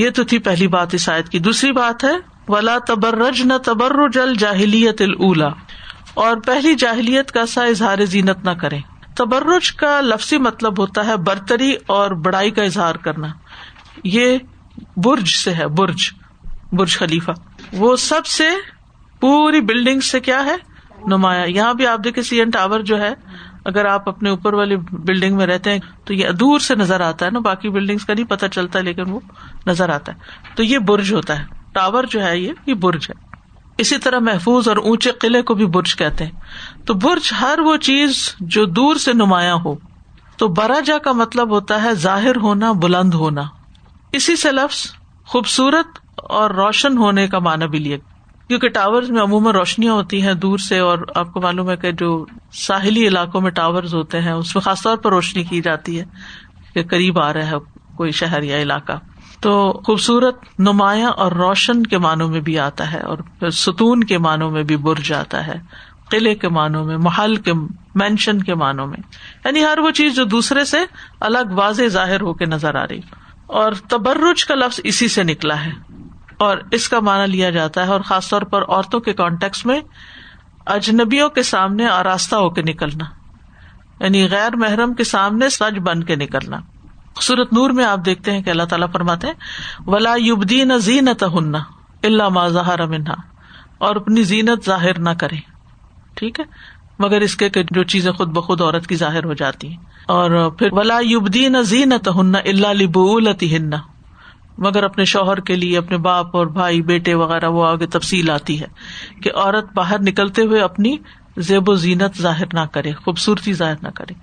یہ تو تھی پہلی بات اس آیت کی۔ دوسری بات ہے، ولا تبرج نہ تبر جل جاہلیت الا اور پہلی جاہلیت کا سا اظہار زینت نہ کرے تبرج کا لفظی مطلب ہوتا ہے برتری اور بڑائی کا اظہار کرنا۔ یہ برج سے ہے، برج برج خلیفہ۔ وہ سب سے پوری بلڈنگ سے کیا ہے؟ نمایاں۔ یہاں بھی آپ دیکھیں سی این ٹاور جو ہے اگر آپ اپنے اوپر والی بلڈنگ میں رہتے ہیں تو یہ دور سے نظر آتا ہے نا، باقی بلڈنگ کا نہیں پتا چلتا لیکن وہ نظر آتا ہے۔ تو یہ برج ہوتا ہے۔ ٹاور جو ہے یہ یہ برج ہے۔ اسی طرح محفوظ اور اونچے قلعے کو بھی برج کہتے ہیں۔ تو برج ہر وہ چیز جو دور سے نمایاں ہو۔ تو برا جا کا مطلب ہوتا ہے ظاہر ہونا، بلند ہونا۔ اسی سے لفظ خوبصورت اور روشن ہونے کا معنی بھی لیا کیونکہ ٹاور میں عموماً روشنیاں ہوتی ہیں دور سے اور آپ کو معلوم ہے کہ جو ساحلی علاقوں میں ٹاور ہوتے ہیں، اس میں خاص طور پر روشنی کی جاتی ہے کہ قریب آ رہا ہے کوئی شہر یا علاقہ۔ تو خوبصورت نمایاں اور روشن کے معنوں میں بھی آتا ہے اور ستون کے معنوں میں بھی برج آتا ہے، قلعے کے معنوں میں، محل کے مینشن کے معنوں میں۔ یعنی ہر وہ چیز جو دوسرے سے الگ واضح ظاہر ہو کے نظر آ رہی۔ اور تبرج کا لفظ اسی سے نکلا ہے۔ اور اس کا مانا لیا جاتا ہے اور خاص طور پر عورتوں کے کانٹیکس میں اجنبیوں کے سامنے آراستہ ہو کے نکلنا۔ یعنی غیر محرم کے سامنے سج بن کے نکلنا۔ سورت نور میں آپ دیکھتے ہیں کہ اللہ تعالیٰ فرماتے ہیں، ولا یوبدین زینت ہننا اللہ ما ظاہر منہا اور اپنی زینت ظاہر نہ کرے ٹھیک ہے؟ مگر اس کے جو چیزیں خود بخود عورت کی ظاہر ہو جاتی ہیں۔ اور پھر، ولا یوبدین زینت ہننا اللہ لبولتی ہننا مگر اپنے شوہر کے لیے اپنے باپ اور بھائی، بیٹے وغیرہ وہ آگے تفصیل آتی ہے کہ عورت باہر نکلتے ہوئے اپنی زیب و زینت ظاہر نہ کرے، خوبصورتی ظاہر نہ کرے۔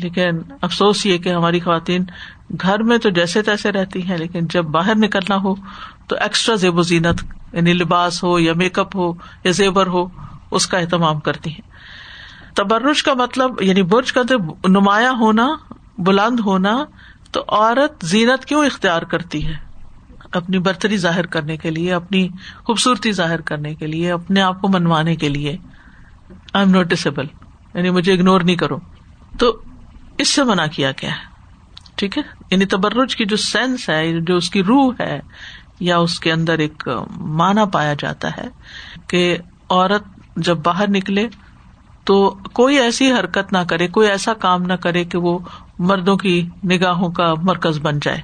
لیکن افسوس یہ کہ ہماری خواتین گھر میں تو جیسے تیسے رہتی ہیں، لیکن جب باہر نکلنا ہو تو ایکسٹرا زیب و زینت یعنی لباس ہو یا میک اپ ہو یا زیور ہو، اس کا اہتمام کرتی ہیں۔ تبرج کا مطلب یعنی برج کا نمایاں ہونا، بلند ہونا، تو عورت زینت کیوں اختیار کرتی ہے؟ اپنی برتری ظاہر کرنے کے لیے، اپنی خوبصورتی ظاہر کرنے کے لیے، اپنے آپ کو منوانے کے لیے۔ آئی ایم نوٹسبل یعنی مجھے اگنور نہیں کرو۔ تو اس سے منع کیا گیا ہے؟ ٹھیک ہے؟ یعنی تبرج کی جو سینس ہے، جو اس کی روح ہے، یا اس کے اندر ایک مانا پایا جاتا ہے کہ عورت جب باہر نکلے تو کوئی ایسی حرکت نہ کرے، کوئی ایسا کام نہ کرے کہ وہ مردوں کی نگاہوں کا مرکز بن جائے۔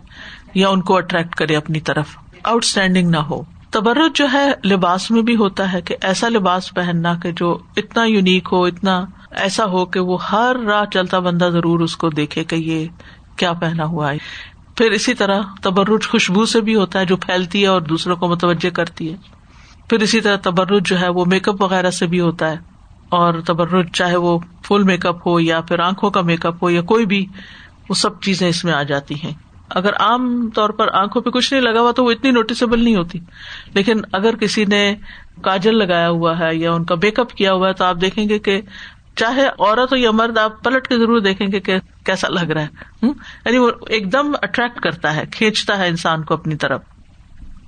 یا ان کو اٹریکٹ کرے اپنی طرف۔ آؤٹ اسٹینڈنگ نہ ہو۔ تبرج جو ہے لباس میں بھی ہوتا ہے کہ ایسا لباس پہننا کہ جو اتنا یونیک ہو، اتنا ایسا ہو کہ وہ ہر راہ چلتا بندہ ضرور اس کو دیکھے کہ یہ کیا پہنا ہوا ہے۔ پھر اسی طرح تبرج خوشبو سے بھی ہوتا ہے جو پھیلتی ہے اور دوسروں کو متوجہ کرتی ہے۔ پھر اسی طرح تبرج جو ہے وہ میک اپ وغیرہ سے بھی ہوتا ہے۔ اور تبرج چاہے وہ فل میک اپ ہو یا پھر آنکھوں کا میک اپ ہو یا کوئی بھی، وہ سب چیزیں اس میں آ جاتی ہیں۔ اگر عام طور پر آنکھوں پہ کچھ نہیں لگا ہوا تو وہ اتنی نوٹسبل نہیں ہوتی۔ لیکن اگر کسی نے کاجل لگایا ہوا ہے یا ان کا بیک اپ کیا ہوا ہے تو آپ دیکھیں گے کہ چاہے عورت ہو یا مرد، آپ پلٹ کے ضرور دیکھیں گے کہ کیسا لگ رہا ہے۔ یعنی وہ ایک دم اٹریکٹ کرتا ہے، کھینچتا ہے انسان کو اپنی طرف۔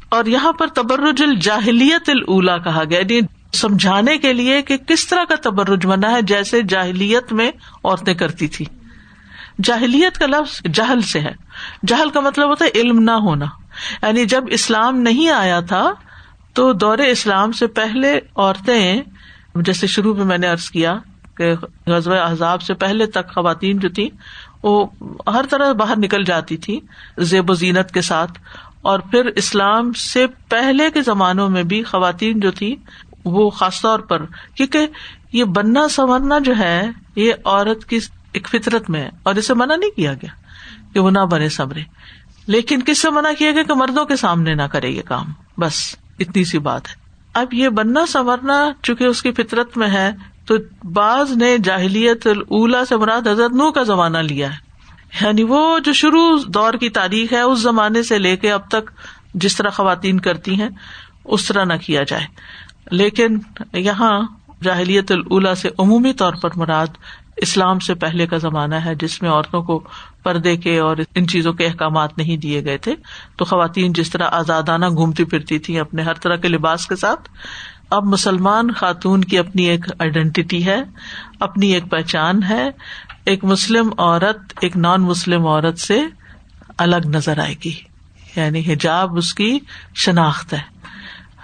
اور یہاں پر تبرج الجاہلیت الا کہا گیا یعنی سمجھانے کے لیے کہ کس طرح کا تبرج بنا ہے جیسے جاہلیت میں عورتیں کرتی تھی جاہلیت کا لفظ جہل سے ہے۔ جہل کا مطلب ہوتا ہے علم نہ ہونا۔ یعنی جب اسلام نہیں آیا تھا، تو دور اسلام سے پہلے عورتیں، جیسے شروع میں میں نے ارض کیا کہ غزب احزاب سے پہلے تک خواتین جو تھی وہ ہر طرح باہر نکل جاتی تھی زیب و زینت کے ساتھ۔ اور پھر اسلام سے پہلے کے زمانوں میں بھی خواتین جو تھی وہ خاص طور پر، کیونکہ یہ بننا سنورنا جو ہے، یہ عورت کی ایک فطرت میں ہے۔ اور اسے منع نہیں کیا گیا کہ وہ نہ بنے سمرے لیکن کس سے منع کیا گیا کہ مردوں کے سامنے نہ کرے یہ کام؟ بس اتنی سی بات ہے۔ اب یہ بننا، سنورنا، چونکہ اس کی فطرت میں ہے، تو بعض نے جاہلیت اولا سے مراد حضرت نو کا زمانہ لیا ہے۔ یعنی وہ جو شروع دور کی تاریخ ہے، اس زمانے سے لے کے اب تک جس طرح خواتین کرتی ہیں، اس طرح نہ کیا جائے۔ لیکن یہاں جاہلیت الا سے عمومی طور پر مراد اسلام سے پہلے کا زمانہ ہے جس میں عورتوں کو پردے کے اور ان چیزوں کے احکامات نہیں دیے گئے تھے۔ تو خواتین جس طرح آزادانہ گھومتی پھرتی تھی اپنے ہر طرح کے لباس کے ساتھ، اب مسلمان خاتون کی اپنی ایک آئیڈینٹی ہے، اپنی ایک پہچان ہے۔ ایک مسلم عورت، ایک نان مسلم عورت سے الگ نظر آئے گی۔ یعنی حجاب اس کی شناخت ہے۔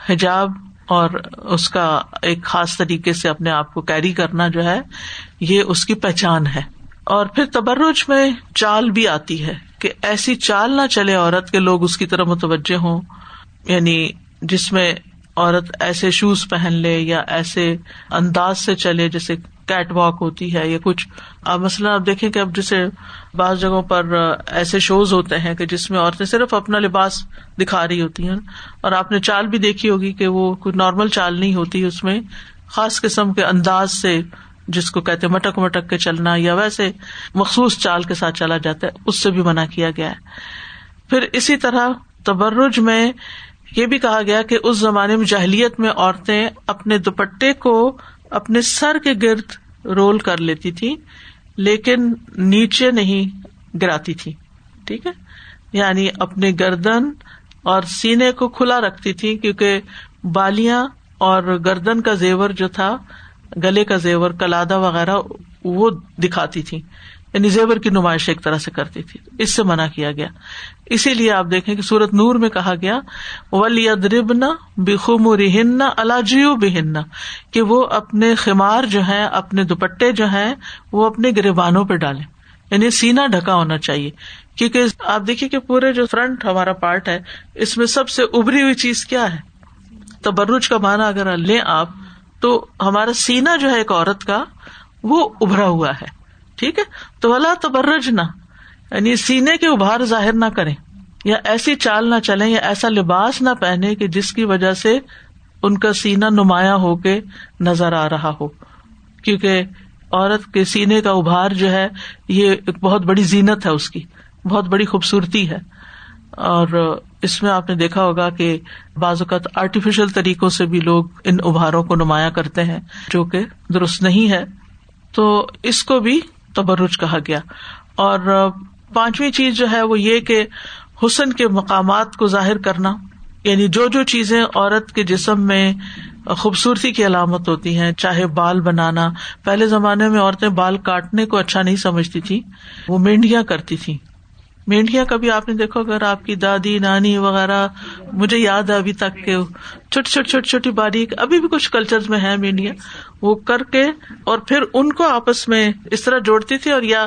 حجاب اور اس کا ایک خاص طریقے سے اپنے آپ کو کیری کرنا جو ہے، یہ اس کی پہچان ہے۔ اور پھر تبرج میں چال بھی آتی ہے کہ ایسی چال نہ چلے عورت کے لوگ اس کی طرح متوجہ ہوں۔ یعنی جس میں عورت ایسے شوز پہن لے یا ایسے انداز سے چلے جیسے کیٹ واک ہوتی ہے یا کچھ۔ اب مثلاً آپ دیکھیں کہ اب جیسے بعض جگہوں پر ایسے شوز ہوتے ہیں کہ جس میں عورتیں صرف اپنا لباس دکھا رہی ہوتی ہیں۔ اور آپ نے چال بھی دیکھی ہوگی کہ وہ کوئی نارمل چال نہیں ہوتی اس میں۔ خاص قسم کے انداز سے جس کو کہتے مٹک مٹک کے چلنا یا ویسے مخصوص چال کے ساتھ چلا جاتا ہے، اس سے بھی منع کیا گیا ہے۔ پھر اسی طرح تبرج میں یہ بھی کہا گیا کہ اس زمانے میں جہلیت میں عورتیں اپنے دوپٹے کو اپنے سر کے گرد رول کر لیتی تھی، لیکن نیچے نہیں گراتی تھی، ٹھیک ہے؟ یعنی اپنے گردن اور سینے کو کھلا رکھتی تھی، کیونکہ بالیاں اور گردن کا زیور جو تھا، گلے کا زیور، کلادہ وغیرہ، وہ دکھاتی تھی۔ یعنی زیور کی نمائش ایک طرح سے کرتی تھی۔ اس سے منع کیا گیا۔ اسی لیے آپ دیکھیں کہ سورت نور میں کہا گیا ولی بخم رہن الاجیو بہننا کہ وہ اپنے خمار جو ہے اپنے دوپٹے جو ہیں، وہ اپنے گریبانوں پہ ڈالے یعنی سینا ڈھکا ہونا چاہیے۔ کیونکہ آپ دیکھیے کہ پورے جو فرنٹ ہمارا پارٹ ہے، اس میں سب سے ابری ہوئی چیز کیا ہے؟ تبرج کا مانا اگر لیں آپ، تو ہمارا سینا جو ہے ایک عورت کا، وہ ابھرا ہوا ہے۔ ٹھیک ہے؟ تو اللہ تبرج نہ یعنی سینے کے ابھار ظاہر نہ کرے یا ایسی چال نہ چلے یا ایسا لباس نہ پہنے کہ جس کی وجہ سے ان کا سینا نمایاں ہو کے نظر آ رہا ہو۔ کیونکہ عورت کے سینے کا ابھار جو ہے، یہ ایک بہت بڑی زینت ہے اس کی، بہت بڑی خوبصورتی ہے۔ اور اس میں آپ نے دیکھا ہوگا کہ بعض اوقات آرٹیفیشل طریقوں سے بھی لوگ ان ابھاروں کو نمایاں کرتے ہیں، جو کہ درست نہیں ہے۔ تو اس کو بھی تبرج کہا گیا۔ اور پانچویں چیز جو ہے وہ یہ کہ حسن کے مقامات کو ظاہر کرنا یعنی جو جو چیزیں عورت کے جسم میں خوبصورتی کی علامت ہوتی ہیں، چاہے بال بنانا، پہلے زمانے میں عورتیں بال کاٹنے کو اچھا نہیں سمجھتی تھی وہ مینڈیاں کرتی تھی مینڈیاں کبھی آپ نے دیکھو اگر آپ کی دادی، نانی وغیرہ، مجھے یاد ہے ابھی تک کہ چھوٹی چھوٹی چھوٹی چھوٹی باریک، ابھی بھی کچھ کلچر میں ہے مینڈیا وہ کر کے اور پھر ان کو آپس میں اس طرح جوڑتی تھی اور یا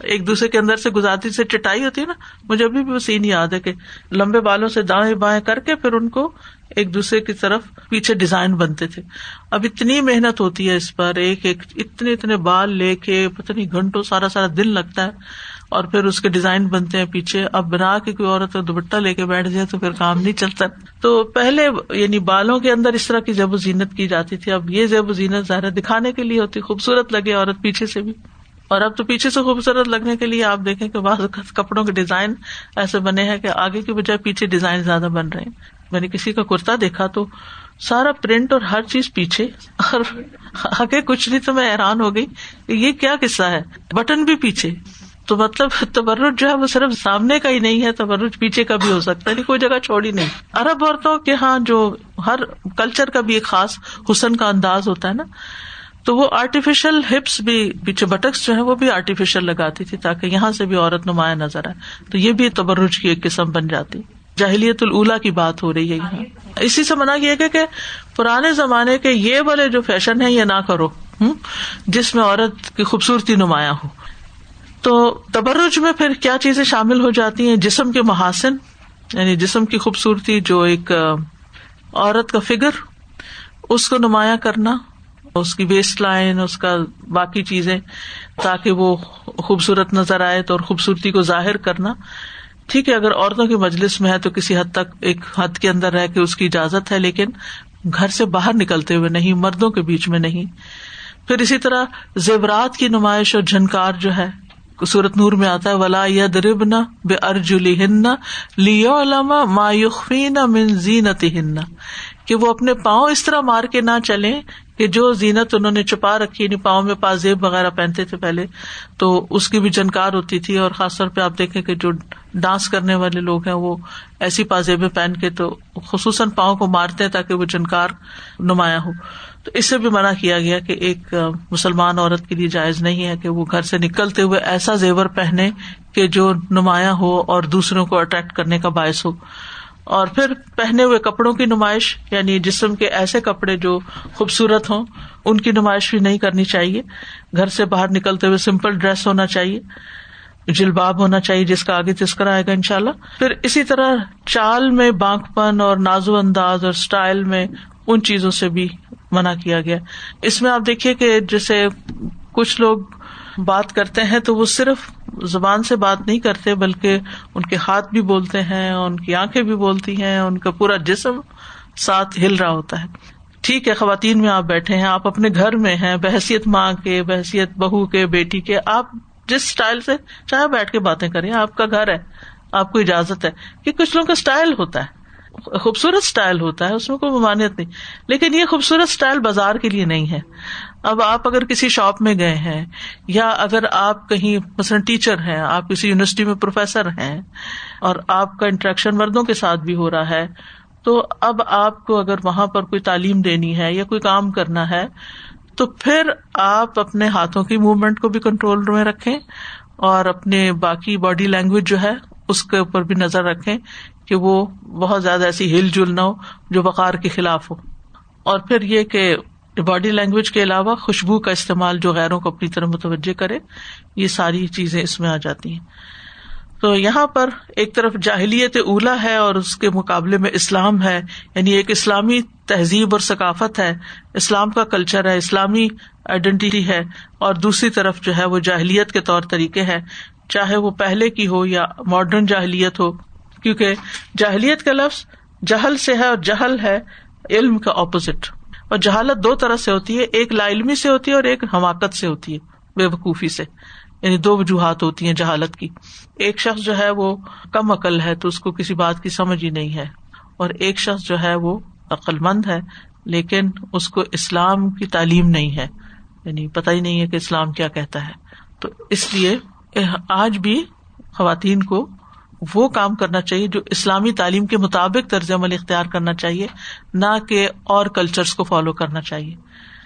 ایک دوسرے کے اندر سے گزارتی سے چٹائی ہوتی ہے نا، مجھے ابھی بھی وہ سین یاد ہے کہ لمبے بالوں سے دائیں بائیں کر کے پھر ان کو ایک دوسرے کی طرف پیچھے ڈیزائن بنتے تھے۔ اب اتنی محنت ہوتی ہے اس پر، ایک ایک اتنے اتنے بال لے کے، پتہ نہیں گھنٹوں سارا سارا دن لگتا ہے۔ اور پھر اس کے ڈیزائن بنتے ہیں پیچھے۔ اب بنا کے کوئی عورت دوپٹہ لے کے بیٹھ جائے تو پھر کام نہیں چلتا۔ تو پہلے یعنی بالوں کے اندر اس طرح کی زیب و زینت کی جاتی تھی، اب یہ زیب و زینت ظاہر دکھانے کے لیے ہوتی، خوبصورت لگے عورت پیچھے سے بھی۔ اور اب تو پیچھے سے خوبصورت لگنے کے لیے آپ دیکھیں کہ بعض کپڑوں کے ڈیزائن ایسے بنے ہیں کہ آگے کی بجائے پیچھے ڈیزائن زیادہ بن رہے ہیں۔ میں نے کسی کا کرتا دیکھا تو سارا پرنٹ اور ہر چیز پیچھے۔ اور آگے کچھ نہیں تو میں حیران ہو گئی یہ کیا قصہ ہے۔ بٹن بھی پیچھے۔ تو مطلب تبرج جو ہے وہ صرف سامنے کا ہی نہیں ہے، تبرج پیچھے کا بھی ہو سکتا ہے یعنی کوئی جگہ چھوڑی نہیں۔ ارب عورتوں کے ہاں جو ہر کلچر کا بھی ایک خاص حسن کا انداز ہوتا ہے نا، تو وہ آرٹیفیشل ہپس بھی پیچھے بٹکس جو ہے وہ بھی آرٹیفیشل لگاتی تھی تاکہ یہاں سے بھی عورت نمایاں نظر آئے۔ تو یہ بھی تبرج کی ایک قسم بن جاتی۔ جاہلیت الا کی بات ہو رہی ہے یہاں۔ اسی سے منع کیا کہ پرانے زمانے کے یہ والے جو فیشن ہے یہ نہ کرو۔ جس میں عورت کی خوبصورتی نمایاں ہو۔ تو تبرج میں پھر کیا چیزیں شامل ہو جاتی ہیں؟ جسم کے محاسن یعنی جسم کی خوبصورتی جو ایک عورت کا فگر اس کو نمایاں کرنا، اس کی ویسٹ لائن اس کا باقی چیزیں، تاکہ وہ خوبصورت نظر آئے تو اور خوبصورتی کو ظاہر کرنا۔ ٹھیک ہے، اگر عورتوں کی مجلس میں ہے تو کسی حد تک ایک حد کے اندر رہ کے اس کی اجازت ہے، لیکن گھر سے باہر نکلتے ہوئے نہیں، مردوں کے بیچ میں نہیں۔ پھر اسی طرح زیورات کی نمائش اور جھنکار جو ہے سورت نور میں آتا ہے، ولا ید بے ارجلی ہن لیو علما مایوخین من زینت ہن کہ وہ اپنے پاؤں اس طرح مار کے نہ چلے کہ جو زینت انہوں نے چھپا رکھی یعنی پاؤں میں پازیب وغیرہ پہنتے تھے پہلے، تو اس کی بھی جنکار ہوتی تھی۔ اور خاص طور پہ آپ دیکھیں کہ جو ڈانس کرنے والے لوگ ہیں، وہ ایسی پازیبیں پہن کے تو خصوصاً پاؤں کو مارتے ہیں تاکہ وہ جنکار نمایاں ہو۔ تو اس سے بھی منع کیا گیا کہ ایک مسلمان عورت کے لیے جائز نہیں ہے کہ وہ گھر سے نکلتے ہوئے ایسا زیور پہنے کہ جو نمایاں ہو اور دوسروں کو اٹریکٹ کرنے کا باعث ہو۔ اور پھر پہنے ہوئے کپڑوں کی نمائش یعنی جسم کے ایسے کپڑے جو خوبصورت ہوں، ان کی نمائش بھی نہیں کرنی چاہیے۔ گھر سے باہر نکلتے ہوئے سمپل ڈریس ہونا چاہیے۔ جلباب ہونا چاہیے جس کا آگے تذکر آئے گا ان شاء اللہ پھر اسی طرح چال میں بانک پن اور نازو انداز اور اسٹائل میں ان چیزوں سے بھی منع کیا گیا۔ اس میں آپ دیکھیے کہ جیسے کچھ لوگ بات کرتے ہیں تو وہ صرف زبان سے بات نہیں کرتے، بلکہ ان کے ہاتھ بھی بولتے ہیں، ان کی آنکھیں بھی بولتی ہیں، ان کا پورا جسم ساتھ ہل رہا ہوتا ہے۔ ٹھیک ہے، خواتین میں آپ بیٹھے ہیں، آپ اپنے گھر میں ہیں، بحثیت ماں کے، بحثیت بہو کے، بیٹی کے، آپ جس اسٹائل سے چاہے بیٹھ کے باتیں کریں، آپ کا گھر ہے، آپ کو اجازت ہے کہ کچھ لوگوں کا اسٹائل ہوتا ہے۔ خوبصورت اسٹائل ہوتا ہے، اس میں کوئی ممانعت نہیں۔ لیکن یہ خوبصورت اسٹائل بازار کے لیے نہیں ہے۔ اب آپ اگر کسی شاپ میں گئے ہیں، یا اگر آپ کہیں مثلاً ٹیچر ہیں، آپ کسی یونیورسٹی میں پروفیسر ہیں، اور آپ کا انٹریکشن مردوں کے ساتھ بھی ہو رہا ہے، تو اب آپ کو اگر وہاں پر کوئی تعلیم دینی ہے یا کوئی کام کرنا ہے، تو پھر آپ اپنے ہاتھوں کی موومینٹ کو بھی کنٹرول میں رکھیں، اور اپنے باقی باڈی لینگویج جو ہے، اس کے اوپر بھی نظر رکھیں کہ وہ بہت زیادہ ایسی ہل جل نہ ہو جو بقار کے خلاف ہو۔ اور پھر یہ کہ باڈی لینگویج کے علاوہ خوشبو کا استعمال جو غیروں کو اپنی طرح متوجہ کرے، یہ ساری چیزیں اس میں آ جاتی ہیں۔ تو یہاں پر ایک طرف جاہلیت اولا ہے اور اس کے مقابلے میں اسلام ہے یعنی ایک اسلامی تہذیب اور ثقافت ہے۔ اسلام کا کلچر ہے، اسلامی آئیڈینٹی ہے۔ اور دوسری طرف جو ہے وہ جاہلیت کے طور طریقے ہیں، چاہے وہ پہلے کی ہو یا ماڈرن جاہلیت ہو۔ کیونکہ جاہلیت کا لفظ جہل سے ہے اور جہل ہے علم کا اپوزٹ اور جہالت دو طرح سے ہوتی ہے، ایک لا علمی سے ہوتی ہے اور ایک حماقت سے ہوتی ہے، بے وقوفی سے. یعنی دو وجوہات ہوتی ہیں جہالت کی. ایک شخص جو ہے وہ کم عقل ہے تو اس کو کسی بات کی سمجھ ہی نہیں ہے، اور ایک شخص جو ہے وہ عقل مند ہے، لیکن اس کو اسلام کی تعلیم نہیں ہے. یعنی پتہ ہی نہیں ہے کہ اسلام کیا کہتا ہے. تو اس لیے آج بھی خواتین کو وہ کام کرنا چاہیے جو اسلامی تعلیم کے مطابق طرز عمل اختیار کرنا چاہیے، نہ کہ اور کلچرس کو فالو کرنا چاہیے۔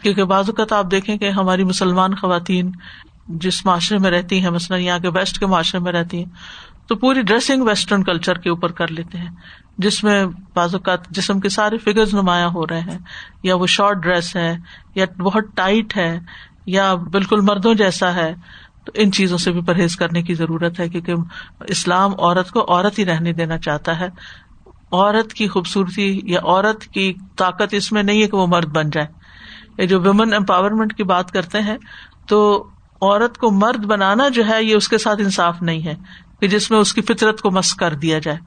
کیونکہ بعض اوقات آپ دیکھیں کہ ہماری مسلمان خواتین جس معاشرے میں رہتی ہیں، مثلاً یہاں کے ویسٹ کے معاشرے میں رہتی ہیں، تو پوری ڈریسنگ ویسٹرن کلچر کے اوپر کر لیتے ہیں۔ جس میں بعض اوقات جسم کے سارے فگر نمایاں ہو رہے ہیں، یا وہ شارٹ ڈریس ہے، یا بہت ٹائٹ ہے، یا بالکل مردوں جیسا ہے۔ تو ان چیزوں سے بھی پرہیز کرنے کی ضرورت ہے، کیونکہ اسلام عورت کو عورت ہی رہنے دینا چاہتا ہے۔ عورت کی خوبصورتی یا عورت کی طاقت اس میں نہیں ہے کہ وہ مرد بن جائے۔ یہ جو ویمن امپاورمنٹ کی بات کرتے ہیں، تو عورت کو مرد بنانا جو ہے، یہ اس کے ساتھ انصاف نہیں ہے کہ جس میں اس کی فطرت کو مس کر دیا جائے۔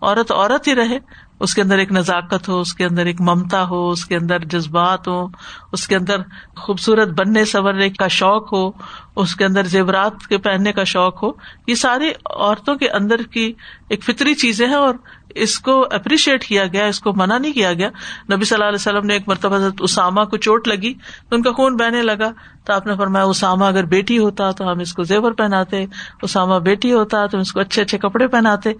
عورت عورت ہی رہے اس کے اندر ایک نزاکت ہو، اس کے اندر ایک ممتا ہو، اس کے اندر جذبات ہو اس کے اندر خوبصورت بننے سنورنے کا شوق ہو، اس کے اندر زیورات کے پہننے کا شوق ہو۔ یہ ساری عورتوں کے اندر کی ایک فطری چیزیں ہیں اور اس کو اپریشیٹ کیا گیا، اس کو منع نہیں کیا گیا۔ نبی صلی اللہ علیہ وسلم نے ایک مرتبہ اسامہ کو چوٹ لگی تو ان کا خون بہنے لگا۔ تو آپ نے فرمایا، اسامہ اگر بیٹی ہوتا تو ہم اس کو زیور پہناتے، اسامہ بیٹی ہوتا تو ہم اس کو اچھے اچھے کپڑے پہناتے۔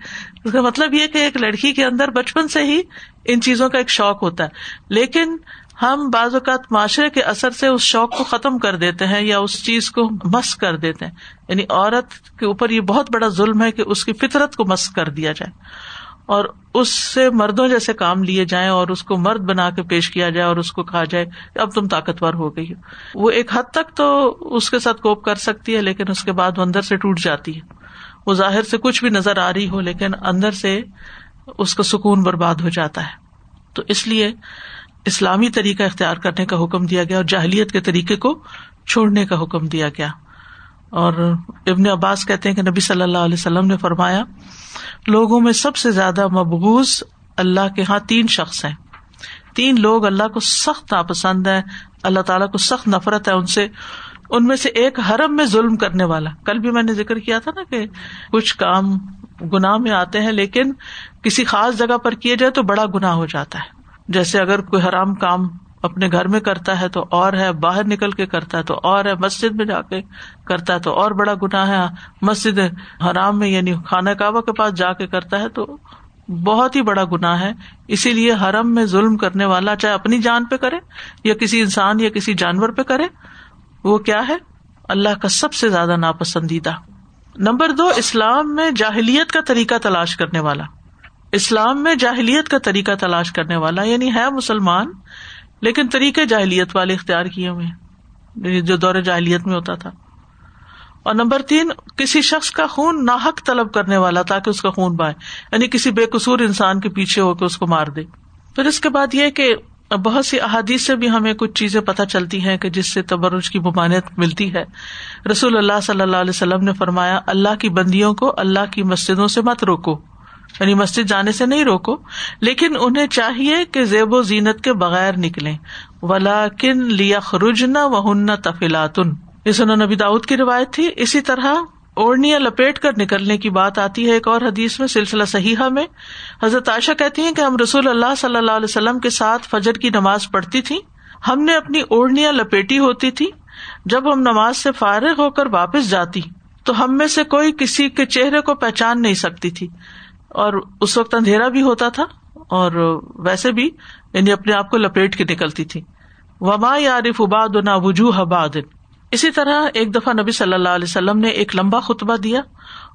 اس کا مطلب یہ کہ ایک لڑکی کے اندر بچپن بچپن سے ہی ان چیزوں کا ایک شوق ہوتا ہے۔ لیکن ہم بعض اوقات معاشرے کے اثر سے اس شوق کو ختم کر دیتے ہیں یا اس چیز کو مس کر دیتے ہیں۔ یعنی عورت کے اوپر یہ بہت بڑا ظلم ہے کہ اس کی فطرت کو مس کر دیا جائے۔ اور اس سے مردوں جیسے کام لیے جائیں اور اس کو مرد بنا کے پیش کیا جائے اور اس کو کہا جائے کہ اب تم طاقتور ہو گئی ہو۔ وہ ایک حد تک تو اس کے ساتھ کوپ کر سکتی ہے، لیکن اس کے بعد وہ اندر سے ٹوٹ جاتی ہے۔ وہ ظاہر سے کچھ بھی نظر آ رہی ہو، لیکن اندر سے اس کا سکون برباد ہو جاتا ہے۔ تو اس لیے اسلامی طریقہ اختیار کرنے کا حکم دیا گیا اور جاہلیت کے طریقے کو چھوڑنے کا حکم دیا گیا۔ اور ابن عباس کہتے ہیں کہ نبی صلی اللہ علیہ وسلم نے فرمایا، لوگوں میں سب سے زیادہ مبغوز اللہ کے یہاں تین شخص ہیں۔ تین لوگ اللہ کو سخت ناپسند ہے اللہ تعالیٰ کو سخت نفرت ہے ان سے۔ ان میں سے ایک حرم میں ظلم کرنے والا۔ کل بھی میں نے ذکر کیا تھا نا کہ کچھ کام گناہ میں آتے ہیں، لیکن کسی خاص جگہ پر کیے جائے تو بڑا گنا ہو جاتا ہے۔ جیسے اگر کوئی حرام کام اپنے گھر میں کرتا ہے تو اور ہے، باہر نکل کے کرتا ہے تو اور ہے، مسجد میں جا کے کرتا ہے تو اور بڑا گناہ ہے۔ مسجد حرام میں یعنی خانہ کعبہ کے پاس جا کے کرتا ہے تو بہت ہی بڑا گناہ ہے۔ اسی لیے حرم میں ظلم کرنے والا چاہے اپنی جان پہ کرے یا کسی انسان یا کسی جانور پہ کرے، وہ کیا ہے؟ اللہ کا سب سے زیادہ ناپسندیدہ۔ نمبر دو، اسلام میں جاہلیت کا طریقہ تلاش کرنے والا۔ اسلام میں جاہلیت کا طریقہ تلاش کرنے والا یعنی ہے مسلمان، لیکن طریقے جاہلیت والے اختیار کیے ہوئے جو دور جاہلیت میں ہوتا تھا۔ اور نمبر تین، کسی شخص کا خون ناحک طلب کرنے والا تاکہ اس کا خون بائے یعنی کسی بے قصور انسان کے پیچھے ہو کے اس کو مار دے۔ پھر اس کے بعد یہ کہ بہت سی احادیث سے بھی ہمیں کچھ چیزیں پتہ چلتی ہیں کہ جس سے تبرج کی ممانعت ملتی ہے۔ رسول اللہ صلی اللہ علیہ وسلم نے فرمایا، اللہ کی بندیوں کو اللہ کی مسجدوں سے مت روکو۔ یعنی مسجد جانے سے نہیں روکو، لیکن انہیں چاہیے کہ زیب و زینت کے بغیر نکلے ولا کن لیا خرج نہ وہ تفیلاتن اس نبی داؤد کی روایت تھی۔ اسی طرح اوڑھنیاں لپیٹ کر نکلنے کی بات آتی ہے ایک اور حدیث میں، سلسلہ صحیحہ میں۔ حضرت عائشہ کہتی ہیں کہ ہم رسول اللہ صلی اللہ علیہ وسلم کے ساتھ فجر کی نماز پڑھتی تھی ہم نے اپنی اوڑھنیاں لپیٹی ہوتی تھی۔ جب ہم نماز سے فارغ ہو کر واپس جاتی، تو ہم میں سے کوئی کسی کے چہرے کو پہچان نہیں سکتی تھی۔ اور اس وقت اندھیرا بھی ہوتا تھا اور ویسے بھی یعنی اپنے آپ کو لپیٹ کے نکلتی تھی۔ وما یارف اباد نہ وجوہ باد اسی طرح ایک دفعہ نبی صلی اللہ علیہ وسلم نے ایک لمبا خطبہ دیا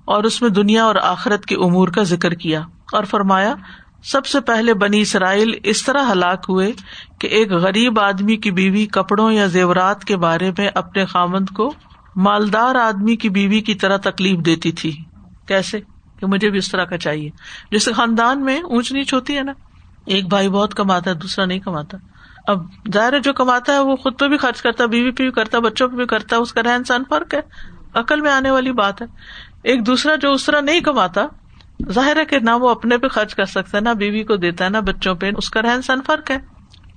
اور اس میں دنیا اور آخرت کے امور کا ذکر کیا اور فرمایا، سب سے پہلے بنی اسرائیل اس طرح ہلاک ہوئے کہ ایک غریب آدمی کی بیوی کپڑوں یا زیورات کے بارے میں اپنے خامند کو مالدار آدمی کی بیوی کی طرح تکلیف دیتی تھی۔ کیسے؟ کہ مجھے بھی اس طرح کا چاہیے۔ جیسے خاندان میں اونچ نیچ ہوتی ہے نا، ایک بھائی بہت کماتا ہے، دوسرا نہیں کماتا۔ اب ظاہر جو کماتا ہے وہ خود پہ بھی خرچ کرتا ہے، بیوی پہ بھی کرتا ہے، بچوں پہ بھی کرتا ہے، اس کا رہن سہن فرق ہے۔ عقل میں آنے والی بات ہے۔ ایک دوسرا جو اس طرح نہیں کماتا، ظاہر ہے کہ نہ وہ اپنے پہ خرچ کر سکتا ہے، نہ بیوی کو دیتا ہے، نہ بچوں پہ، اس کا رہن سہن فرق ہے۔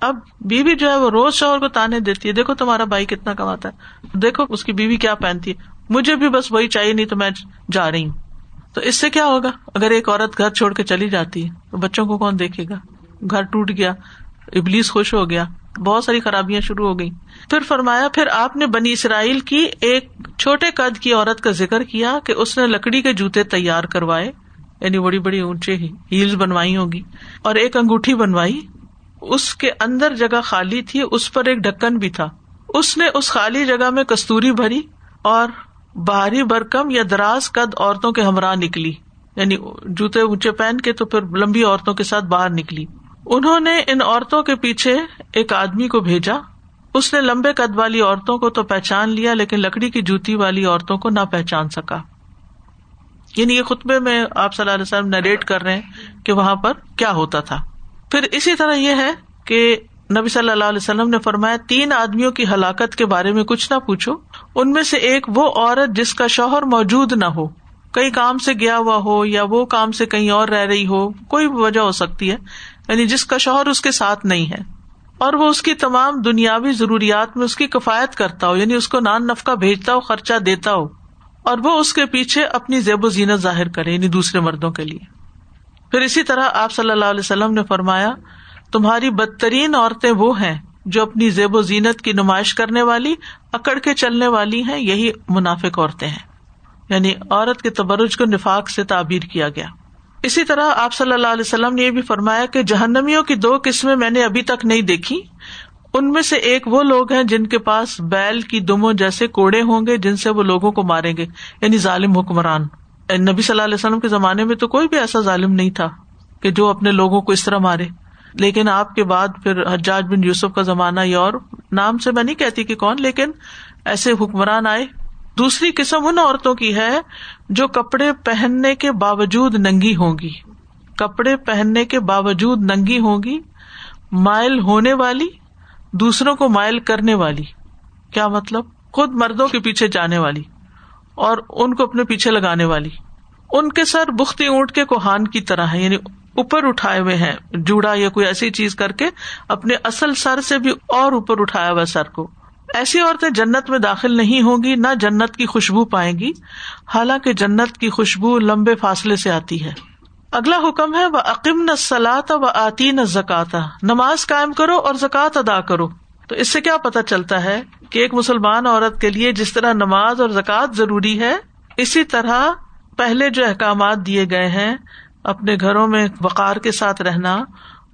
اب بیوی جو ہے وہ روز شوہر کو تانے دیتی ہے، دیکھو تمہارا بھائی کتنا کماتا ہے۔ دیکھو اس کی بیوی کیا پہنتی ہے۔ مجھے بھی بس وہی چاہیے، نہیں تو میں جا رہی ہوں۔ تو اس سے کیا ہوگا؟ اگر ایک عورت گھر چھوڑ کے چلی جاتی ہے، تو بچوں کو کون دیکھے گا؟ گھر ٹوٹ گیا، ابلیس خوش ہو گیا، بہت ساری خرابیاں شروع ہو گئی پھر فرمایا، پھر آپ نے بنی اسرائیل کی ایک چھوٹے قد کی عورت کا ذکر کیا کہ اس نے لکڑی کے جوتے تیار کروائے۔ یعنی بڑی بڑی اونچے ہیلز بنوائی ہوگی۔ اور ایک انگوٹھی بنوائی۔ اس کے اندر جگہ خالی تھی، اس پر ایک ڈھکن بھی تھا۔ اس نے اس خالی جگہ میں کستوری بھری اور باہری برکم یا دراز قد عورتوں کے ہمراہ نکلی۔ یعنی جوتے اونچے پہن کے تو پھر لمبی عورتوں کے ساتھ باہر نکلی۔ انہوں نے ان عورتوں کے پیچھے ایک آدمی کو بھیجا۔ اس نے لمبے قد والی عورتوں کو تو پہچان لیا، لیکن لکڑی کی جوتی والی عورتوں کو نہ پہچان سکا۔ یعنی یہ خطبے میں آپ صلی اللہ علیہ وسلم نریٹ کر رہے ہیں کہ وہاں پر کیا ہوتا تھا۔ پھر اسی طرح یہ ہے کہ نبی صلی اللہ علیہ وسلم نے فرمایا، تین آدمیوں کی ہلاکت کے بارے میں کچھ نہ پوچھو۔ ان میں سے ایک وہ عورت جس کا شوہر موجود نہ ہو۔ کئی کام سے گیا ہوا ہو یا وہ کام سے کہیں اور رہ رہی ہو، کوئی وجہ ہو سکتی ہے۔ یعنی جس کا شوہر اس کے ساتھ نہیں ہے۔ اور وہ اس کی تمام دنیاوی ضروریات میں اس کی کفایت کرتا ہو یعنی اس کو نان نفقہ بھیجتا ہو، خرچہ دیتا ہو۔ اور وہ اس کے پیچھے اپنی زیب و زینت ظاہر کرے یعنی دوسرے مردوں کے لیے۔ پھر اسی طرح آپ صلی اللہ علیہ وسلم نے فرمایا تمہاری بدترین عورتیں وہ ہیں جو اپنی زیب و زینت کی نمائش کرنے والی، اکڑ کے چلنے والی ہیں، یہی منافق عورتیں ہیں۔ یعنی عورت کے تبرج کو نفاق سے تعبیر کیا گیا۔ اسی طرح آپ صلی اللہ علیہ وسلم نے یہ بھی فرمایا کہ جہنمیوں کی دو قسمیں میں نے ابھی تک نہیں دیکھی۔ ان میں سے ایک وہ لوگ ہیں جن کے پاس بیل کی دموں جیسے کوڑے ہوں گے، جن سے وہ لوگوں کو ماریں گے۔ یعنی ظالم حکمران۔ یعنی نبی صلی اللہ علیہ وسلم کے زمانے میں تو کوئی بھی ایسا ظالم نہیں تھا کہ جو اپنے لوگوں کو اس طرح مارے۔ لیکن آپ کے بعد پھر حجاج بن یوسف کا زمانہ یا اور نام سے میں نہیں کہتی کہ کون، لیکن ایسے حکمران آئے۔ دوسری قسم ان عورتوں کی ہے جو کپڑے پہننے کے باوجود ننگی ہوگی کپڑے پہننے کے باوجود ننگی ہوگی مائل ہونے والی، دوسروں کو مائل کرنے والی۔ کیا مطلب؟ خود مردوں کے پیچھے جانے والی اور ان کو اپنے پیچھے لگانے والی۔ ان کے سر بختی اونٹ کے کوہان کی طرح ہے یعنی اوپر اٹھائے ہوئے ہیں، جوڑا یا کوئی ایسی چیز کر کے اپنے اصل سر سے بھی اور اوپر اٹھایا ہوا سر کو۔ ایسی عورتیں جنت میں داخل نہیں ہوں گی، نہ جنت کی خوشبو پائیں گی۔ حالانکہ جنت کی خوشبو لمبے فاصلے سے آتی ہے۔ اگلا حکم ہے وہ عقیم نہ سلاط و آتی نہ زکاتا نماز قائم کرو اور زکوٰۃ ادا کرو۔ تو اس سے کیا پتا چلتا ہے کہ ایک مسلمان عورت کے لیے جس طرح نماز اور زکوٰۃ ضروری ہے، اسی طرح پہلے جو احکامات دیے گئے ہیں اپنے گھروں میں وقار کے ساتھ رہنا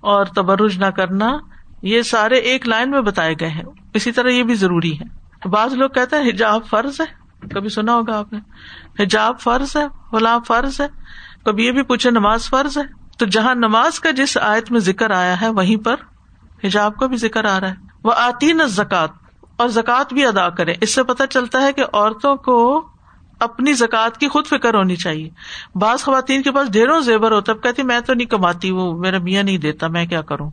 اور تبرج نہ کرنا، یہ سارے ایک لائن میں بتائے گئے ہیں۔ اسی طرح یہ بھی ضروری ہے۔ بعض لوگ کہتے ہیں، حجاب فرض ہے۔ کبھی سنا ہوگا آپ نے۔ حجاب فرض ہے، غلام فرض ہے۔ کبھی یہ بھی پوچھے، نماز فرض ہے؟ تو جہاں نماز کا جس آیت میں ذکر آیا ہے، وہیں پر حجاب کا بھی ذکر آ رہا ہے۔ وہ آتی نہ زکات اور زکوٰۃ بھی ادا کرے اس سے پتہ چلتا ہے کہ عورتوں کو اپنی زکوٰۃ کی خود فکر ہونی چاہیے۔ بعض خواتین کے پاس ڈھیروں زیور ہوتا کہتی میں تو نہیں کماتی، وہ میرا میاں نہیں دیتا، میں کیا کروں؟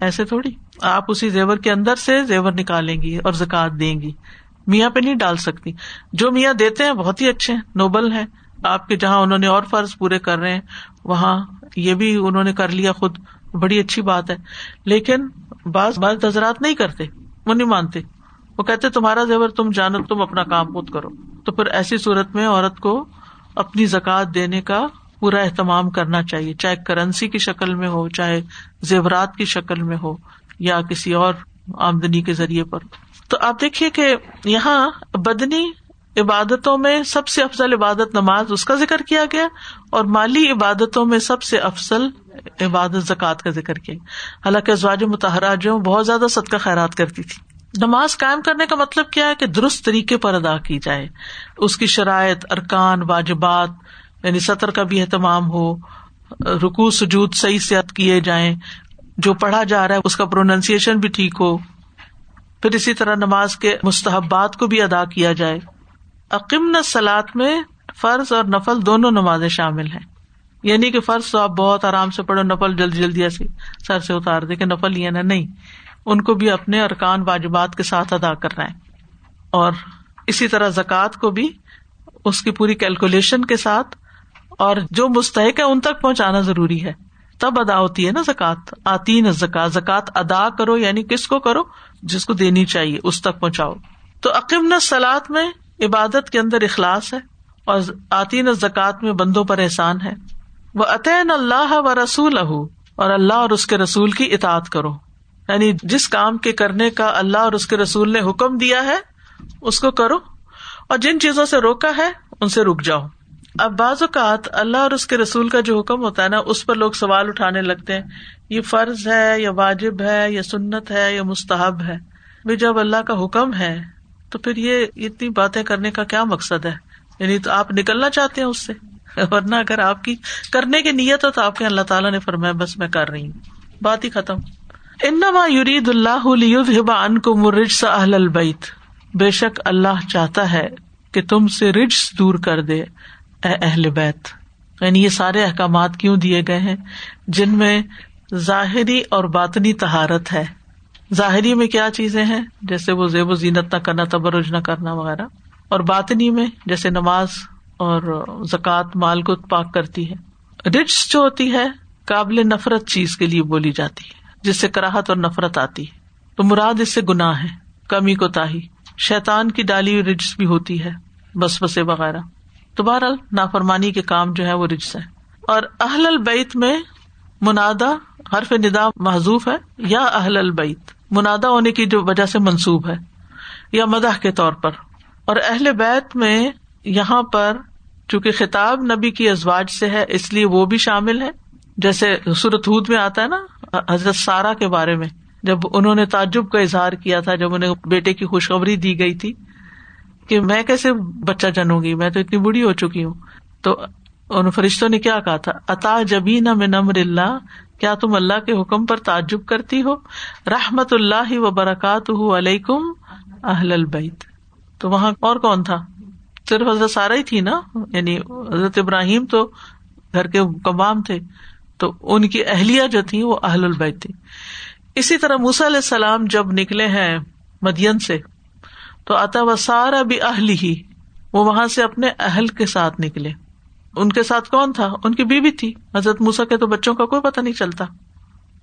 ایسے تھوڑی۔ آپ اسی زیور کے اندر سے زیور نکالیں گی اور زکات دیں گی۔ میاں پہ نہیں ڈال سکتی۔ جو میاں دیتے ہیں، بہت ہی اچھے ہیں، نوبل ہیں۔ آپ کے جہاں انہوں نے اور فرض پورے کر رہے ہیں، وہاں یہ بھی انہوں نے کر لیا، خود بڑی اچھی بات ہے۔ لیکن بعض بعض حضرات نہیں کرتے، وہ نہیں مانتے۔ وہ کہتے تمہارا زیور تم جانو، تم اپنا کام خود کرو. تو پھر ایسی صورت میں عورت کو اپنی زکات دینے کا پورا اہتمام کرنا چاہیے، چاہے کرنسی کی شکل میں ہو، چاہے زیورات کی شکل میں ہو، یا کسی اور آمدنی کے ذریعے پر۔ تو آپ دیکھیے کہ یہاں بدنی عبادتوں میں سب سے افضل عبادت نماز، اس کا ذکر کیا گیا، اور مالی عبادتوں میں سب سے افضل عبادت زکوٰۃ کا ذکر کیا۔ حالانکہ ازواج متحرہ جو بہت زیادہ صدقہ خیرات کرتی تھی نماز قائم کرنے کا مطلب کیا ہے کہ درست طریقے پر ادا کی جائے۔ اس کی شرائط، ارکان، واجبات یعنی سطر کا بھی اہتمام ہو رکو سجود صحیح سے کیے جائیں، جو پڑھا جا رہا ہے اس کا پروننسیشن بھی ٹھیک ہو۔ پھر اسی طرح نماز کے مستحبات کو بھی ادا کیا جائے۔ عقیم سلاد میں فرض اور نفل دونوں نمازیں شامل ہیں۔ یعنی کہ فرض تو آپ بہت آرام سے پڑھو، نفل جلدی جلدی ایسی سر سے اتار دے کہ نفل یہ نہیں۔ ان کو بھی اپنے ارکان واجبات کے ساتھ ادا کر رہے ہیں۔ اور اسی طرح زکوٰۃ کو بھی اس کی پوری کیلکولیشن کے ساتھ اور جو مستحق ہے ان تک پہنچانا ضروری ہے۔ تب ادا ہوتی ہے نا زکات آتی نا زکات زکات ادا کرو یعنی کس کو کرو؟ جس کو دینی چاہیے، اس تک پہنچاؤ۔ تو عقیم سلاد میں عبادت کے اندر اخلاص ہے اور آتی زکات میں بندوں پر احسان ہے۔ وہ عطین اللہ و رسول اور اللہ اور اس کے رسول کی اطاعت کرو۔ یعنی جس کام کے کرنے کا اللہ اور اس کے رسول نے حکم دیا ہے، اس کو کرو۔ اور جن چیزوں سے روکا ہے، ان سے رک جاؤ۔ اب بعض اوقات اللہ اور اس کے رسول کا جو حکم ہوتا ہے نا، اس پر لوگ سوال اٹھانے لگتے ہیں، یہ فرض ہے، یا واجب ہے، یا سنت ہے، یا مستحب ہے۔ بھائی جب اللہ کا حکم ہے، تو پھر یہ اتنی باتیں کرنے کا کیا مقصد ہے؟ یعنی تو آپ نکلنا چاہتے ہیں اس سے۔ ورنہ اگر آپ کی کرنے کی نیت ہو تو آپ کے اللہ تعالیٰ نے فرمایا، بس میں کر رہی ہوں۔ بات ہی ختم۔ انما یرید اللہ ان کو مرج اہل البیت۔ بے شک اللہ چاہتا ہے کہ تم سے رجس دور کر دے، اے اہل بیت۔ یعنی یہ سارے احکامات کیوں دیے گئے ہیں؟ جن میں ظاہری اور باطنی تہارت ہے۔ ظاہری میں کیا چیزیں ہیں؟ جیسے وہ زیب و زینت نہ کرنا، تبرج نہ کرنا وغیرہ۔ اور باطنی میں جیسے نماز اور زکوٰۃ مال کو پاک کرتی ہے۔ رچ جو ہوتی ہے، قابل نفرت چیز کے لیے بولی جاتی ہے۔ جس سے کراہت اور نفرت آتی ہے۔ تو مراد اس سے گناہ ہے، کمی کو تاہی۔ شیتان کی ڈالی ہوئی رجس بھی ہوتی ہے بس بسے وغیرہ۔ تو بہرحال نافرمانی کے کام جو ہے وہ رجس ہے۔ اور اہل البعت میں منادا حرف ندا محضوف ہے، یا اہل البعت منادا ہونے کی جو وجہ سے منسوب ہے، یا مدح کے طور پر۔ اور اہل بیت میں یہاں پر چونکہ خطاب نبی کی ازواج سے ہے، اس لیے وہ بھی شامل ہے۔ جیسے سورت ہود میں آتا ہے نا حضرت سارا کے بارے میں، جب انہوں نے تعجب کا اظہار کیا تھا، جب انہیں بیٹے کی خوشخبری دی گئی تھی کہ میں کیسے بچہ جنوں گی، میں تو اتنی بڑی ہو چکی ہوں۔ تو ان فرشتوں نے کیا کہا تھا؟ اتا جبی نہ میں نمر اللہ، کیا تم اللہ کے حکم پر تعجب کرتی ہو؟ رحمت اللہ و برکات علیکم اہل البیت۔ تو وہاں اور کون تھا؟ صرف حضرت سارا ہی تھی نا؟ یعنی حضرت ابراہیم تو گھر کے کمام تھے۔ تو ان کی اہلیہ جو تھی وہ اہل البیت تھی اسی طرح موسا علیہ السلام جب نکلے ہیں مدین سے، تو اتا و سارا بھی اہل ہی وہ وہاں سے اپنے اہل کے ساتھ نکلے۔ ان کے ساتھ کون تھا؟ ان کی بیوی تھی۔ حضرت موسا کے تو بچوں کا کوئی پتا نہیں چلتا۔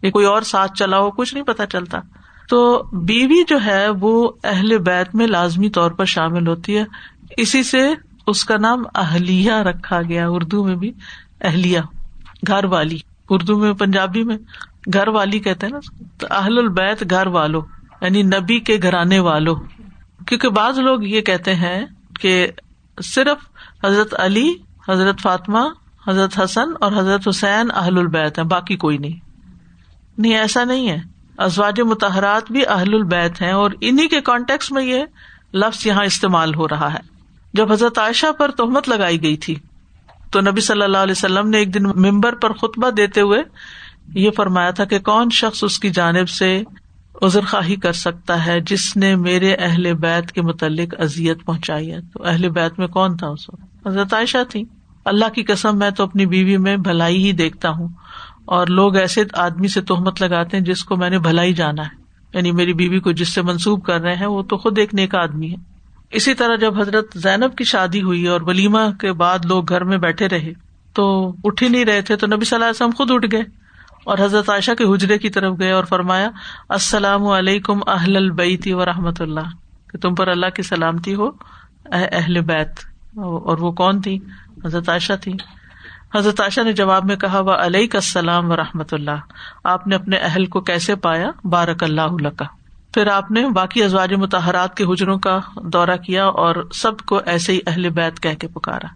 یہ کوئی اور ساتھ چلا ہو کچھ نہیں پتا چلتا۔ تو بیوی جو ہے وہ اہل بیت میں لازمی طور پر شامل ہوتی ہے۔ اسی سے اس کا نام اہلیہ رکھا گیا، اردو میں بھی اہلیہ، گھر والی۔ اردو میں، پنجابی میں، گھر والی کہتے ہیں نا، تو اہل البیت گھر والو یعنی نبی کے گھرانے والو۔ کیونکہ بعض لوگ یہ کہتے ہیں کہ صرف حضرت علی، حضرت فاطمہ، حضرت حسن اور حضرت حسین اہل البیت ہیں، باقی کوئی نہیں۔ نہیں، ایسا نہیں ہے۔ ازواج متحرات بھی اہل البیت ہیں اور انہیں کے کانٹیکس میں یہ لفظ یہاں استعمال ہو رہا ہے۔ جب حضرت عائشہ پر تہمت لگائی گئی تھی تو نبی صلی اللہ علیہ وسلم نے ایک دن ممبر پر خطبہ دیتے ہوئے یہ فرمایا تھا کہ کون شخص اس کی جانب سے ازر خواہی کر سکتا ہے جس نے میرے اہل بیت کے متعلق ازیت پہنچائی ہے؟ تو اہل بیت میں کون تھا اس وقت؟ حضرت عائشہ تھی اللہ کی قسم، میں تو اپنی بیوی میں بھلائی ہی دیکھتا ہوں۔ اور لوگ ایسے آدمی سے تہمت لگاتے ہیں جس کو میں نے بھلائی جانا ہے۔ یعنی میری بیوی کو جس سے منسوب کر رہے ہیں، وہ تو خود ایک نیک آدمی ہے۔ اسی طرح جب حضرت زینب کی شادی ہوئی اور ولیما کے بعد لوگ گھر میں بیٹھے رہے تو اٹھ ہی نہیں رہے تھے تو نبی صلی اللہ علیہ وسلم خود اٹھ گئے اور حضرت عائشہ کے حجرے کی طرف گئے اور فرمایا، السلام علیکم اہل البیتی و رحمۃ اللہ، کہ تم پر اللہ کی سلامتی ہو اہل بیت۔ اور وہ کون تھی؟ حضرت عائشہ تھی۔ حضرت عائشہ نے جواب میں کہا وہ علیہ السلام و رحمۃ اللہ، آپ نے اپنے اہل کو کیسے پایا؟ بارک اللہ کا پھر آپ نے باقی ازواج متحرات کے حجروں کا دورہ کیا اور سب کو ایسے ہی اہل بیت کہہ کے پکارا۔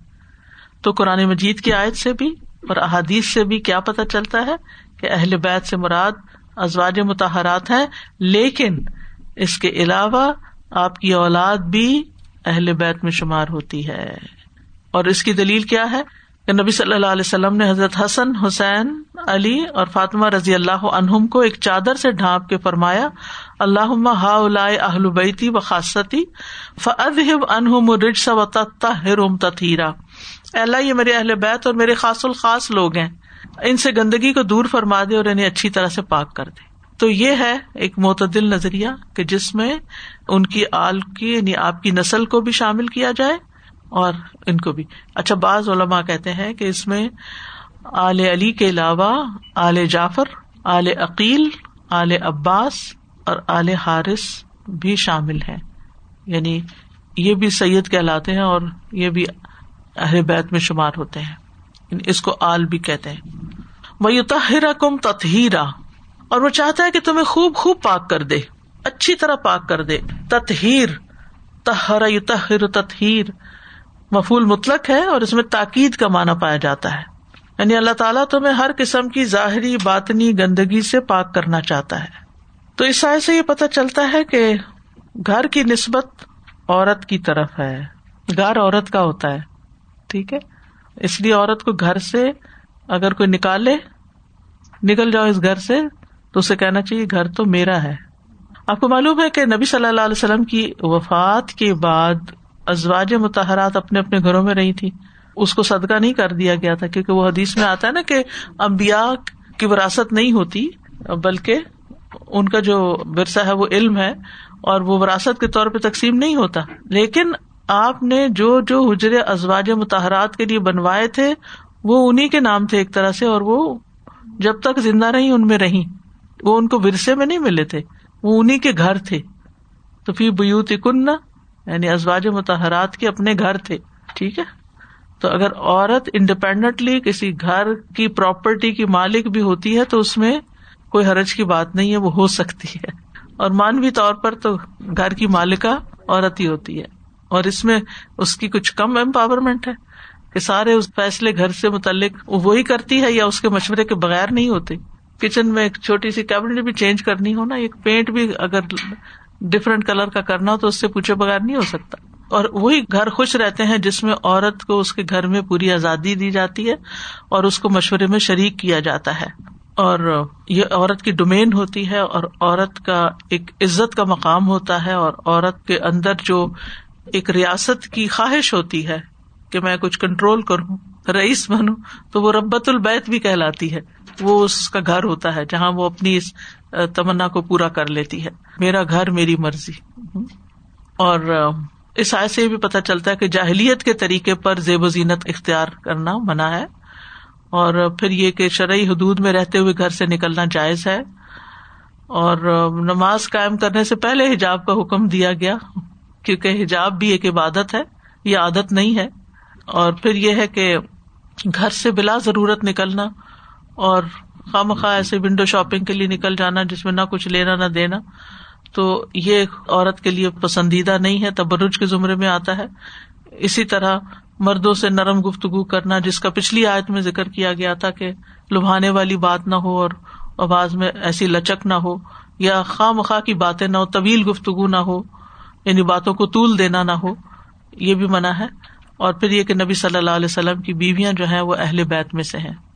تو قرآن مجید کی آیت سے بھی اور احادیث سے بھی کیا پتا چلتا ہے کہ اہل بیت سے مراد ازواج متحرات ہیں، لیکن اس کے علاوہ آپ کی اولاد بھی اہل بیت میں شمار ہوتی ہے۔ اور اس کی دلیل کیا ہے؟ کہ نبی صلی اللہ علیہ وسلم نے حضرت حسن، حسین، علی اور فاطمہ رضی اللہ عنہم کو ایک چادر سے ڈھانپ کے فرمایا اللہ ہا اہل بیتی و خاصتی فب انہم رج و تہرم تتھیرا اللہ، یہ میرے اہل بیت اور میرے خاص الخاص لوگ ہیں۔ ان سے گندگی کو دور فرما دے اور انہیں اچھی طرح سے پاک کر دے۔ تو یہ ہے ایک معتدل نظریہ کہ جس میں ان کی آل کی یعنی آپ کی نسل کو بھی شامل کیا جائے اور ان کو بھی۔ اچھا بعض علماء کہتے ہیں کہ اس میں آل علی کے علاوہ آل جعفر، آل عقیل، آل عباس اور آل حارث بھی شامل ہے یعنی یہ بھی سید کہلاتے ہیں اور یہ بھی اہل بیت میں شمار ہوتے ہیں۔ اس کو آل بھی کہتے ہیں۔ وہ کم تتہیرا اور وہ چاہتا ہے کہ تمہیں خوب خوب پاک کر دے۔ اچھی طرح پاک کر دے۔ تطہیر۔ تہرا یوتاحر تطہیر۔ مفول مطلق ہے اور اس میں تاکید کا مانا پایا جاتا ہے۔ یعنی اللہ تعالیٰ تمہیں ہر قسم کی ظاہری، باطنی گندگی سے پاک کرنا چاہتا ہے۔ تو اس سائے سے یہ پتا چلتا ہے کہ گھر کی نسبت عورت کی طرف ہے۔ گھر عورت کا ہوتا ہے، ٹھیک ہے؟ اس لیے عورت کو گھر سے اگر کوئی نکالے، نکل جاؤ اس گھر سے، تو اسے کہنا چاہیے گھر تو میرا ہے۔ آپ کو معلوم ہے کہ نبی صلی اللہ علیہ وسلم کی وفات کے بعد ازواج متحرات اپنے اپنے گھروں میں رہی تھی۔ اس کو صدقہ نہیں کر دیا گیا تھا، کیونکہ وہ حدیث میں آتا ہے نا کہ امبیا کی وراثت نہیں ہوتی، بلکہ ان کا جو ورثہ ہے وہ علم ہے اور وہ وراثت کے طور پہ تقسیم نہیں ہوتا۔ لیکن آپ نے جو جو حجر ازواج متحرات کے لیے بنوائے تھے، وہ انہیں کے نام تھے ایک طرح سے، اور وہ جب تک زندہ رہی ان میں رہی وہ ان کو ورثے میں نہیں ملے تھے، وہ انہیں کے گھر تھے۔ تو پھر بیوت کن یعنی ازواج متحرات کے اپنے گھر تھے، ٹھیک ہے؟ تو اگر عورت انڈیپینڈنٹلی کسی گھر کی پراپرٹی کی مالک بھی ہوتی ہے، تو اس میں کوئی حرج کی بات نہیں ہے، وہ ہو سکتی ہے۔ اور مانوی طور پر تو گھر کی مالکہ عورت ہی ہوتی ہے۔ اور اس میں اس کی کچھ کم امپاورمنٹ ہے کہ سارے اس فیصلے گھر سے متعلق وہی کرتی ہے یا اس کے مشورے کے بغیر نہیں ہوتے کچن میں ایک چھوٹی سی کیبنٹ بھی چینج کرنی ہو نا، ایک پینٹ بھی اگر ڈفرینٹ کلر کا کرنا ہو تو اس سے پوچھے بغیر نہیں ہو سکتا۔ اور وہی گھر خوش رہتے ہیں جس میں عورت کو اس کے گھر میں پوری آزادی دی جاتی ہے اور اس کو مشورے میں شریک کیا جاتا ہے۔ اور یہ عورت کی ڈومین ہوتی ہے اور عورت کا ایک عزت کا مقام ہوتا ہے اور عورت کے اندر جو ایک ریاست کی خواہش ہوتی ہے کہ میں کچھ کنٹرول کروں، رئیس بنوں، تو وہ ربت البیت بھی کہلاتی ہے۔ وہ اس کا گھر ہوتا ہے جہاں وہ اپنی اس تمنا کو پورا کر لیتی ہے۔ میرا گھر، میری مرضی۔ اور اس آئے سے بھی پتہ چلتا ہے کہ جاہلیت کے طریقے پر زیب و زینت اختیار کرنا منع ہے۔ اور پھر یہ کہ شرعی حدود میں رہتے ہوئے گھر سے نکلنا جائز ہے۔ اور نماز قائم کرنے سے پہلے حجاب کا حکم دیا گیا، کیونکہ حجاب بھی ایک عبادت ہے، یہ عادت نہیں ہے۔ اور پھر یہ ہے کہ گھر سے بلا ضرورت نکلنا اور خواہ مخواہ ایسے ونڈو شاپنگ کے لیے نکل جانا جس میں نہ کچھ لینا، نہ دینا، تو یہ عورت کے لیے پسندیدہ نہیں ہے، تبرج کے زمرے میں آتا ہے۔ اسی طرح مردوں سے نرم گفتگو کرنا، جس کا پچھلی آیت میں ذکر کیا گیا تھا کہ لبھانے والی بات نہ ہو اور آواز میں ایسی لچک نہ ہو یا خواہ مخواہ کی باتیں نہ ہو، طویل گفتگو نہ ہو یعنی باتوں کو طول دینا نہ ہو، یہ بھی منع ہے۔ اور پھر یہ کہ نبی صلی اللہ علیہ وسلم کی بیویاں جو ہیں وہ اہل بیت میں سے ہیں۔